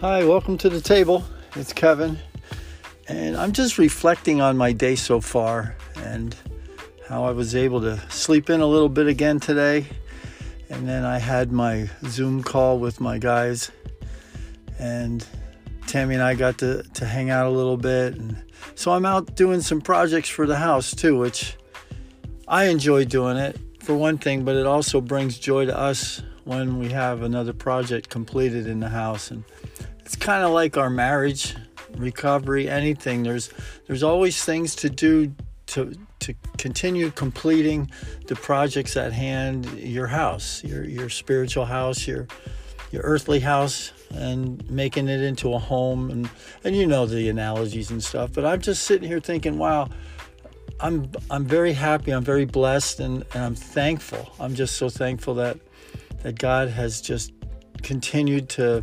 Hi, welcome to the table. It's Kevin, and I'm just reflecting on my day so far and how I was able to sleep in a little bit again today. And then I had my Zoom call with my guys, and Tammy and I got to, to hang out a little bit. And so I'm out doing some projects for the house too, which I enjoy doing it for one thing, but it also brings joy to us when we have another project completed in the house. And it's kind of like our marriage, recovery, anything. There's there's always things to do to to continue completing the projects at hand. Your house, your your spiritual house, your your earthly house, and making it into a home. And and you know the analogies and stuff. But I'm just sitting here thinking, wow. I'm I'm very happy. I'm very blessed, and, and I'm thankful. I'm just so thankful that that God has just continued to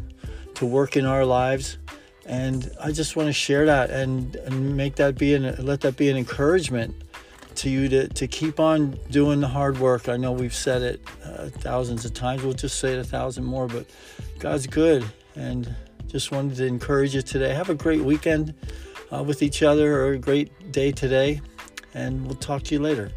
to work in our lives. And I just want to share that and, and make that be an, let that be an encouragement to you to, to keep on doing the hard work. I know we've said it uh, thousands of times. We'll just say it a thousand more, but God's good. And just wanted to encourage you today. Have a great weekend uh, with each other or a great day today. And we'll talk to you later.